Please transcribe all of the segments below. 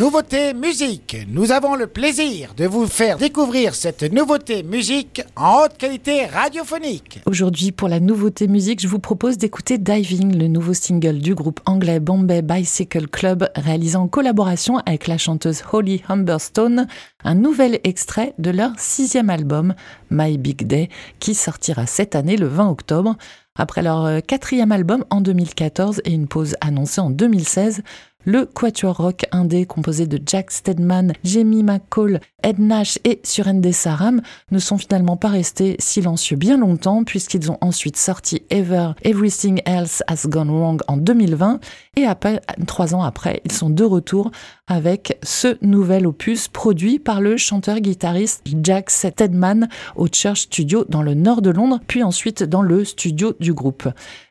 Nouveauté musique. Nous avons le plaisir de vous faire découvrir cette nouveauté musique en haute qualité radiophonique. Aujourd'hui, pour la nouveauté musique, je vous propose d'écouter Diving, le nouveau single du groupe anglais Bombay Bicycle Club, réalisé en collaboration avec la chanteuse Holly Humberstone, un nouvel extrait de leur sixième album, My Big Day, qui sortira cette année le 20 octobre. Après leur quatrième album en 2014 et une pause annoncée en 2016, le quatuor rock indé composé de Jack Stedman, Jamie McCall, Ed Nash et Surende Saram ne sont finalement pas restés silencieux bien longtemps puisqu'ils ont ensuite sorti Ever Everything Else Has Gone Wrong en 2020 et après, trois ans après, ils sont de retour avec ce nouvel opus produit par le chanteur-guitariste Jack Stedman au Church Studio dans le nord de Londres puis ensuite dans le studio du groupe.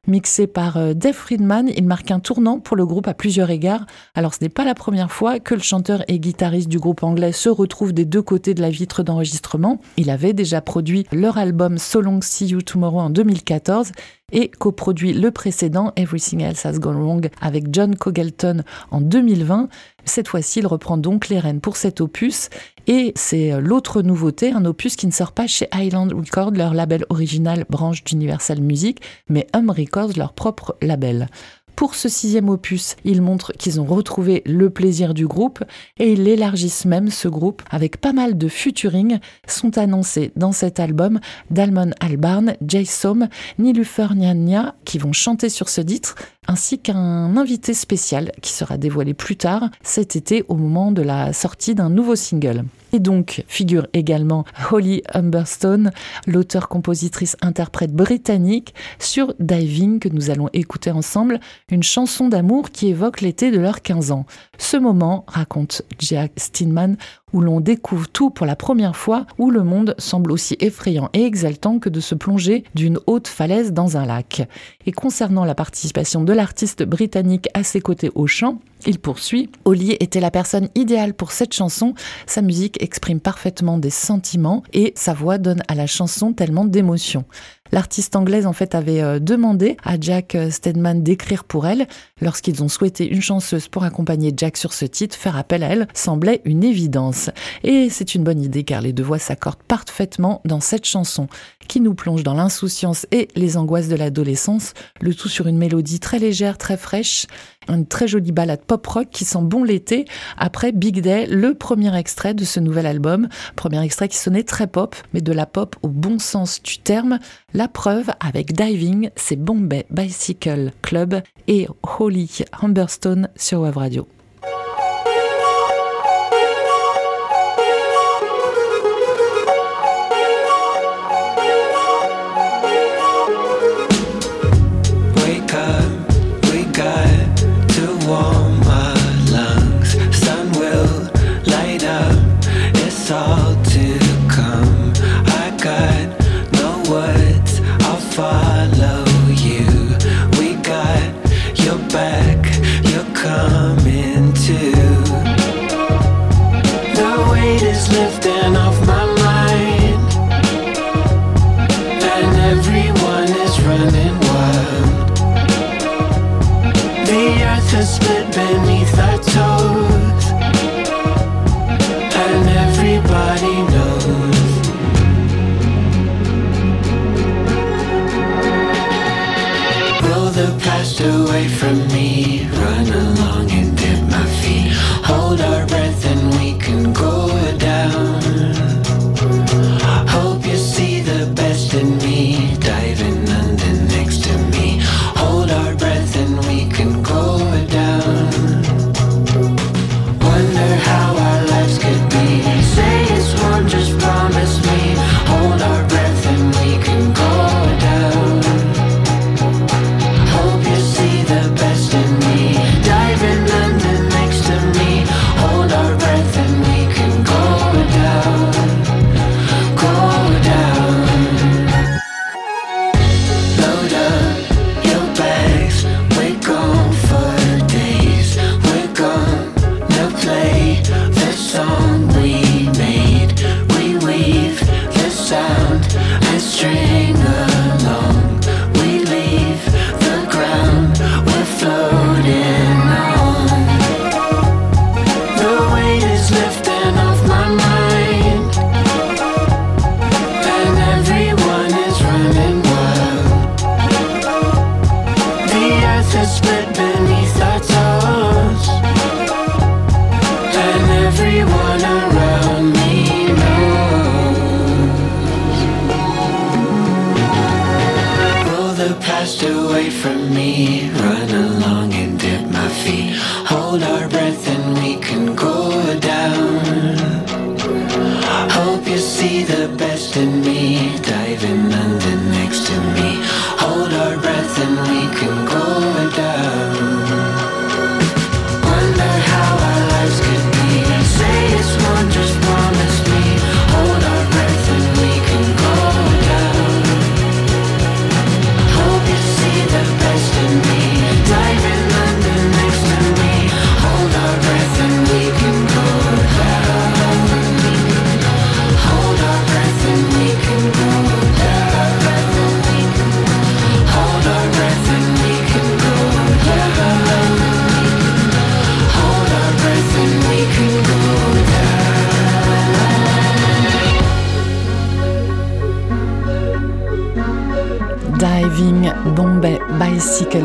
Mixé par euh, Dave Friedman, il marque un tournant pour le groupe à plusieurs égards. Alors ce n'est pas la première fois que le chanteur et guitariste du groupe anglais se retrouve des deux côtés de la vitre d'enregistrement. Il avait déjà produit leur album So Long See You Tomorrow en 2014 et coproduit le précédent Everything Else Has Gone Wrong avec John Cogelton en 2020. Cette fois-ci, il reprend donc les rênes pour cet opus et c'est euh, l'autre nouveauté, un opus qui ne sort pas chez Island Records, leur label original branche d'Universal Music, mais Hum Records, leur propre label. Pour ce sixième opus, ils montrent qu'ils ont retrouvé le plaisir du groupe et ils l'élargissent même. Ce groupe avec pas mal de futuring sont annoncés dans cet album Dalmon Albarn, Jay Som, Nilufer Nyanya qui vont chanter sur ce titre ainsi qu'un invité spécial qui sera dévoilé plus tard cet été au moment de la sortie d'un nouveau single. Et donc figure également Holly Humberstone, l'auteur-compositrice-interprète britannique, sur Diving que nous allons écouter ensemble, une chanson d'amour qui évoque l'été de leurs 15 ans. Ce moment, raconte Jack Steinman, où l'on découvre tout pour la première fois, où le monde semble aussi effrayant et exaltant que de se plonger d'une haute falaise dans un lac. Et concernant la participation de l'artiste britannique à ses côtés au chant, il poursuit Oli était la personne idéale pour cette chanson. Sa musique exprime parfaitement des sentiments et sa voix donne à la chanson tellement d'émotions. L'artiste anglaise en fait avait euh, demandé à Jack euh, Stedman d'écrire pour elle. Lorsqu'ils ont souhaité une chanceuse pour accompagner Jack sur ce titre, faire appel à elle semblait une évidence. Et c'est une bonne idée car les deux voix s'accordent parfaitement dans cette chanson qui nous plonge dans l'insouciance et les angoisses de l'adolescence, le tout sur une mélodie très légère, très fraîche, une très jolie balade pop rock qui sent bon l'été après Big Day, le premier extrait de ce nouvel album, premier extrait qui sonnait très pop, mais de la pop au bon sens du terme. La preuve avec Diving, c'est Bombay Bicycle Club et Holly Humberstone sur Web Radio. lifted To spread beneath our toes. And everyone around me knows. Roll the past away from me Run along and dip my feet? Hold our breath and we can go down. Hope you see the best in me Dive in the.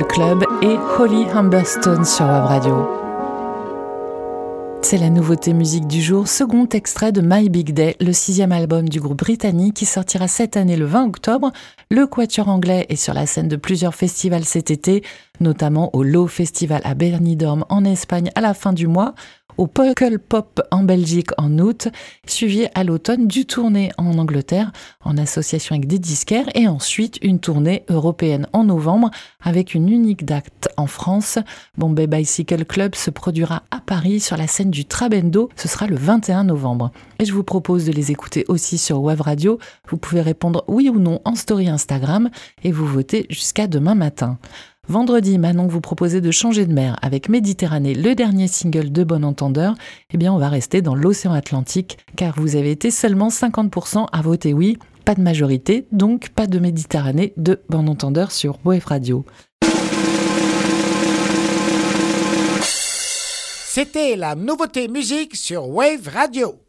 Club et Holly Humberstone sur Web Radio. C'est la nouveauté musique du jour, second extrait de My Big Day, le sixième album du groupe britannique qui sortira cette année le 20 octobre. Le quatuor anglais est sur la scène de plusieurs festivals cet été, notamment au Low Festival à Benidorm en Espagne à la fin du mois, au Puckle Pop en Belgique en août, suivi à l'automne du tournée en Angleterre en association avec des disquaires et ensuite une tournée européenne en novembre avec une unique date en France. Bombay Bicycle Club se produira à Paris sur la scène du Trabendo, ce sera le 21 novembre. Et je vous propose de les écouter aussi sur Web Radio. Vous pouvez répondre oui ou non en story Instagram et vous votez jusqu'à demain matin. Vendredi, Manon vous proposait de changer de mer avec Méditerranée, le dernier single de Bon Entendeur. Eh bien, on va rester dans l'océan Atlantique car vous avez été seulement 50% à voter oui. Pas de majorité, donc pas de Méditerranée de Bon Entendeur sur Wave Radio. C'était la nouveauté musique sur Wave Radio.